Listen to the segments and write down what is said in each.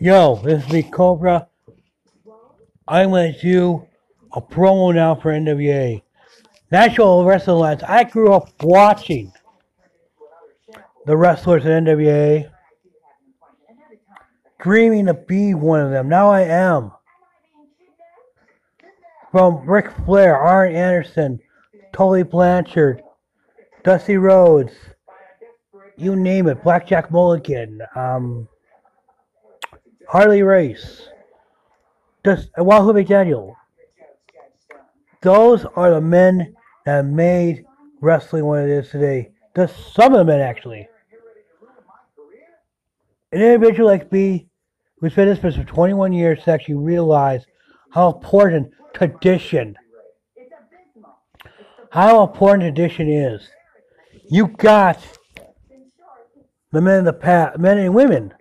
Yo, this is me, Cobra. I'm going to do a promo now for NWA. National Wrestling Alliance. I grew up watching the wrestlers at NWA, dreaming to be one of them. Now I am. From Ric Flair, Arn Anderson, Tully Blanchard, Dusty Rhodes, you name it, Blackjack Mulligan, um, Harley Race, just uh, Wahoo McDaniel. Those are the men that made wrestling what it is today. Just some of the men, actually. An individual like me, who's been in this business for 21 years, to actually realize how important tradition, how important tradition is. You got the men in the past, men and women.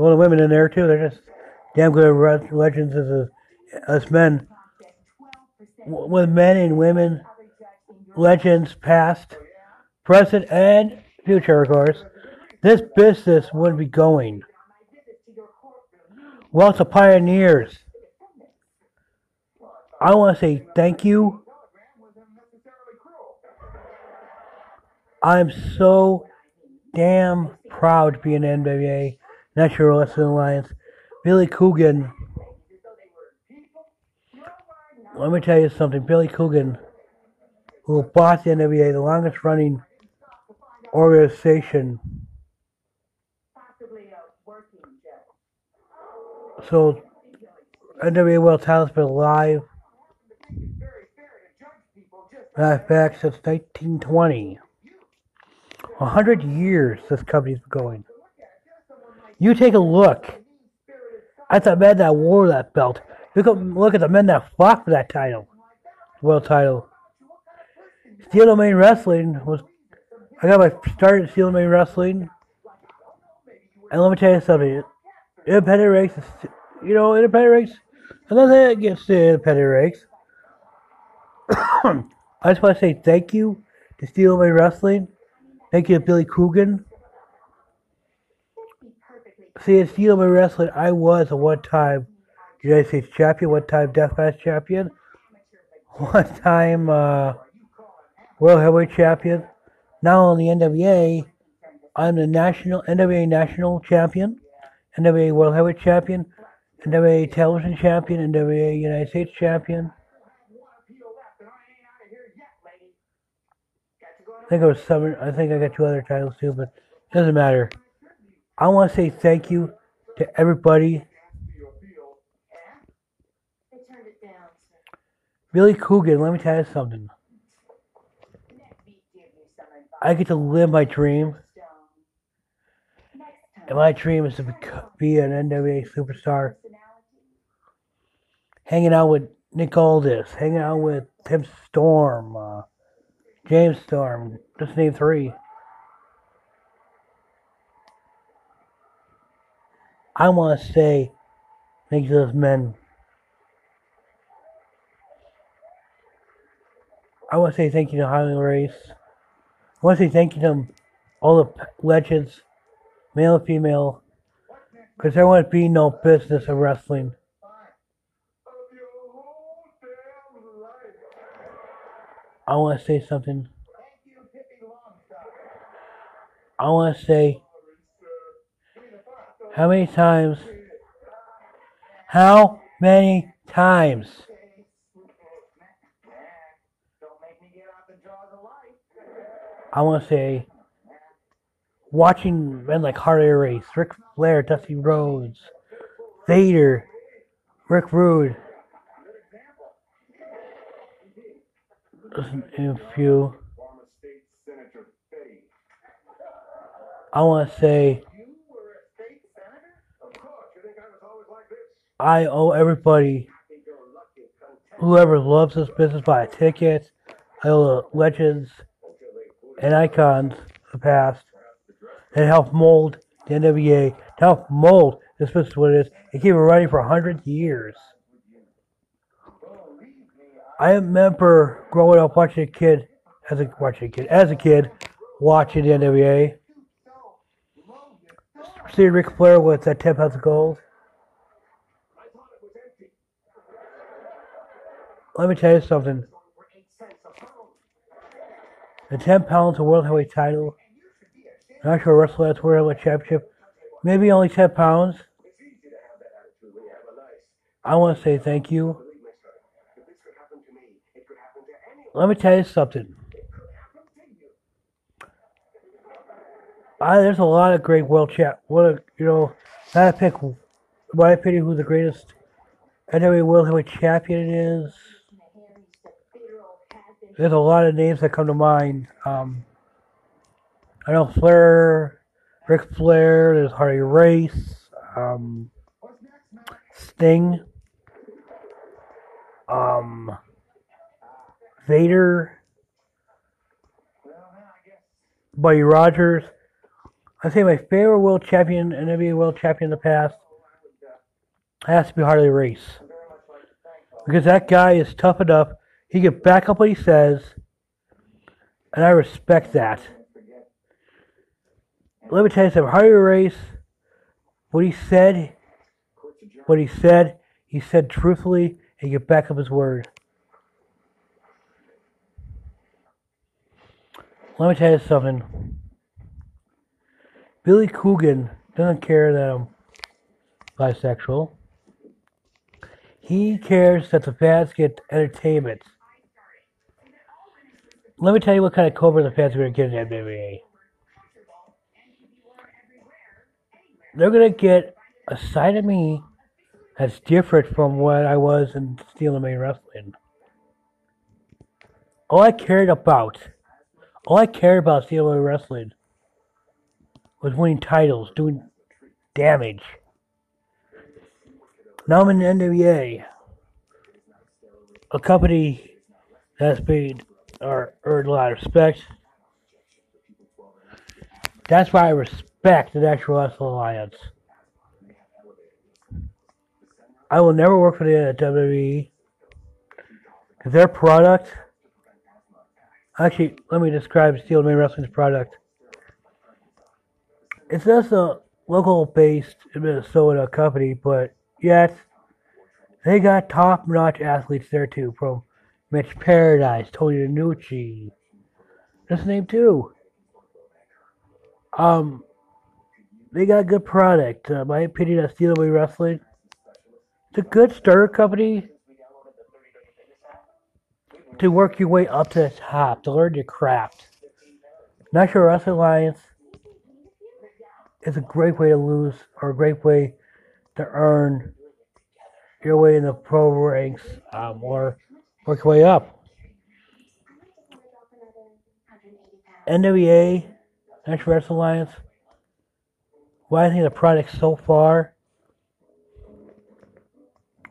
Of the women in there too. They're just damn good legends as us men. With men and women, legends past, present, and future, of course. This business would be going. Well, to pioneers, I want to say thank you. I'm so damn proud to be an NWA National Wrestling Alliance. Billy Corgan. Let me tell you something. Billy Corgan, who bought the NWA, the longest running organization. So, NWA World Title's been. Matter fact, since 1920. A hundred years this company's been going. You take a look at the men that wore that belt. Look at, look at the men that fought for that title, world title. Steel Domain Wrestling was. I got my start at Steel Domain Wrestling, and let me tell you something. Independent race, you know, independent race. Another thing against the independent race. I just want to say thank you to Steel Domain Wrestling. Thank you to Billy Corgan. See, in Steel Domain Wrestling, I was a one-time United States champion, one-time deathmatch champion, one-time uh, World Heavyweight champion. Now on the NWA, I'm the national NWA national champion, NWA World Heavyweight champion, NWA Television champion, NWA United States champion. I think I was seven. I think I got two other titles too, but it doesn't matter. I want to say thank you to everybody. Billy Corgan, let me tell you something. I get to live my dream. And my dream is to be an NWA superstar. Hanging out with Nick Aldis, hanging out with Tim Storm, uh, James Storm, just name three. I want to say thank you to those men. I want to say thank you to Harley Race. I want to say thank you to all the legends, male and female, because there wouldn't be no business of wrestling. I want to say something. I want to say how many times? How many times? I want to say, watching men like Harley Race, Ric Flair, Dusty Rhodes, Vader, Rick Rude, a few. I want to say I owe everybody, whoever loves this business, buy a ticket. I owe the legends and icons of the past that helped mold the NWA, to help mold this business what it is, and keep it running for 100 years. I remember growing up watching a kid, as a watching a kid, as a kid, watching the NWA. Seeing Ric Flair with that 10 pounds of gold. Let me tell you something. The 10 pounds of World Heavyweight title, sure wrestler that's World Heavyweight Championship, maybe only 10 pounds. I want to say thank you. Let me tell you something. I, there's a lot of great world champ. What a, you know, I pick, in my opinion, who the greatest NWA World Heavyweight Champion is. There's a lot of names that come to mind. Um, I know Flair, Ric Flair, there's Harley Race, um, Sting, um, Vader, Buddy Rogers. I say my favorite world champion, NWA world champion in the past, has to be Harley Race. Because that guy is tough enough. He can back up what he says. And I respect that. Let me tell you something. Harley Race, what he said, what he said, he said truthfully, and he can back up his word. Let me tell you something. Billy Corgan doesn't care that I'm bisexual. He cares that the fans get entertainment. Let me tell you what kind of Cobra the fans are going to get in. They're going to get a side of me that's different from what I was in Steel Domain Wrestling. All I cared about, all I cared about Steel Domain Wrestling was winning titles, doing damage. Now I'm in the NWA, a company that's been or earned a lot of respect. That's why I respect the Natural Wrestling Alliance. I will never work for the WWE because their product. Actually, let me describe Steel Domain Wrestling's product. It's just a local based Minnesota company, but yet they got top notch athletes there too, from Mitch Paradise, Tony DiNucci. Just name two. Um, they got a good product. Uh, my opinion, that's Steel Away Wrestling. It's a good starter company to work your way up to the top, to learn your craft. National Wrestling Alliance is a great way to lose, or a great way to earn your way in the pro ranks, um, or work your way up. NWA, National Wrestling Alliance. Why I think the product so far.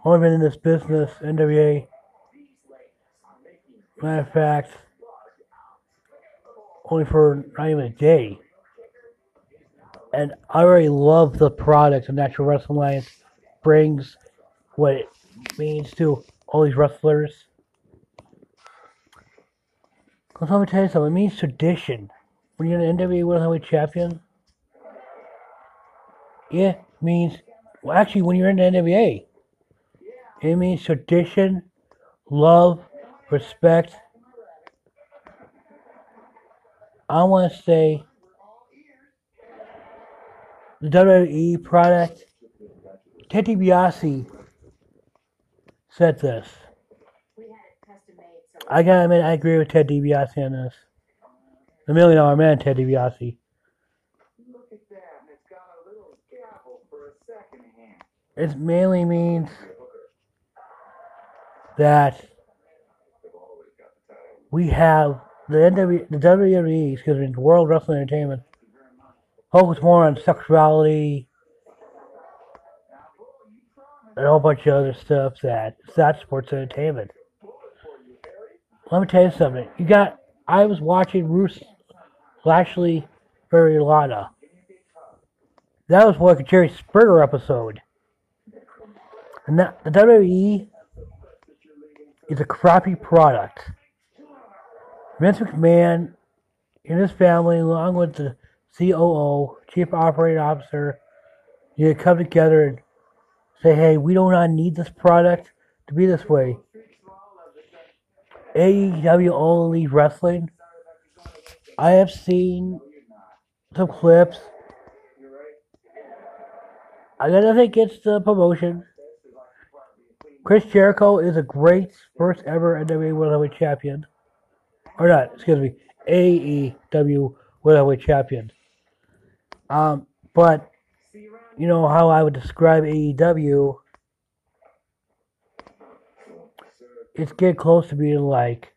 Only been in this business, NWA. Matter of fact, only for not even a day. And I already love the product the Natural Wrestling Alliance brings, what it means to all these wrestlers. Because let me tell you something, it means tradition. When you're an NWA World Heavyweight Champion, it means, well, actually, when you're in the NWA, it means tradition, love, respect. I want to say the WWE product. Ted DiBiase said this. I gotta admit, I agree with Ted DiBiase on this. The Million Dollar Man, Ted DiBiase. It mainly means that we have the NW, the WWE, excuse me, the World Wrestling Entertainment, focus more on sexuality and a whole bunch of other stuff that it's not sports entertainment. Let me tell you something. You got. I was watching Bruce Lashley Barry Lana. That was like a Jerry Springer episode. And that, the WWE is a crappy product. Vince McMahon and his family, along with the COO, Chief Operating Officer, you come together and say, hey, we do not need this product to be this way. AEW All Elite Wrestling. I have seen some clips. I got nothing against the promotion. Chris Jericho is a great first ever NWA World Heavyweight Champion. Or not, excuse me, AEW World Heavyweight Champion. Um, but, you know how I would describe AEW it's getting close to being like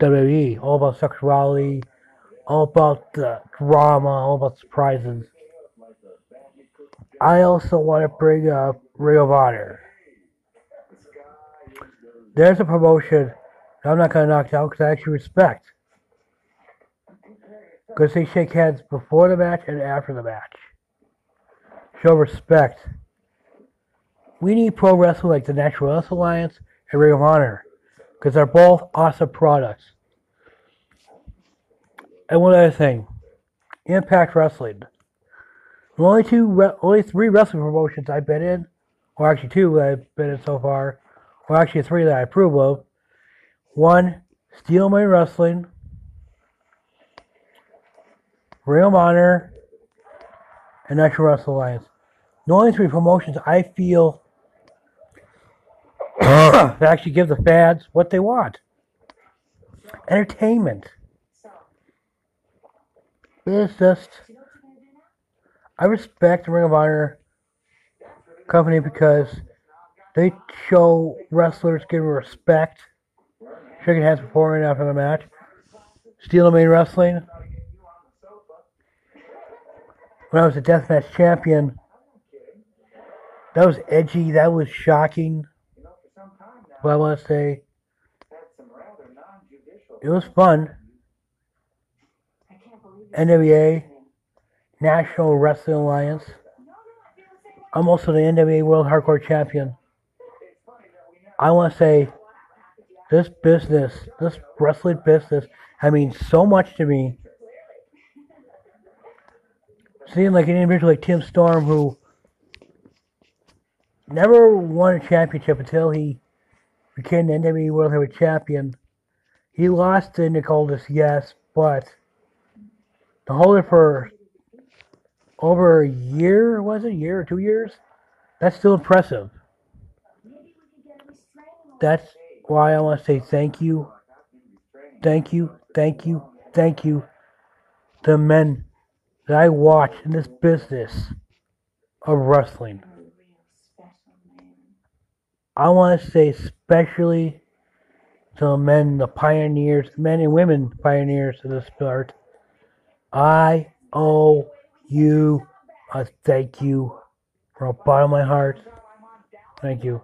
WWE, all about sexuality, all about the drama, all about surprises. I also want to bring up Ring of Honor. There's a promotion I'm not going to knock down because I actually respect. Because they shake hands before the match and after the match. Show respect. We need pro wrestling like the Natural Wrestling Alliance and Ring of Honor because they're both awesome products. And one other thing, Impact Wrestling. The only two, only three wrestling promotions I've been in, or actually two that I've been in so far, or actually three that I approve of. One, Steel Domain Wrestling, Ring of Honor, and Natural Wrestling Alliance. The only three promotions I feel to actually give the fans what they want entertainment. It's just, I respect the Ring of Honor company because they show wrestlers giving respect, shaking hands before and after the match. Steel Domain Wrestling. When I was a deathmatch champion, that was edgy, that was shocking. But I want to say it was fun. NWA, National Wrestling Alliance. I'm also the NWA World Hardcore Champion. I want to say this business, this wrestling business, I mean so much to me. Seeing like an individual like Tim Storm who never won a championship until he became the NWA World Heavyweight Champion. He lost to Nick Aldis, yes, but to hold it for over a year, was it a year or two years? That's still impressive. That's why I want to say thank you, thank you, thank you, thank you to men that I watch in this business of wrestling. I want to say especially to the men, the pioneers, men and women pioneers of the sport. I owe you a thank you from the bottom of my heart. Thank you.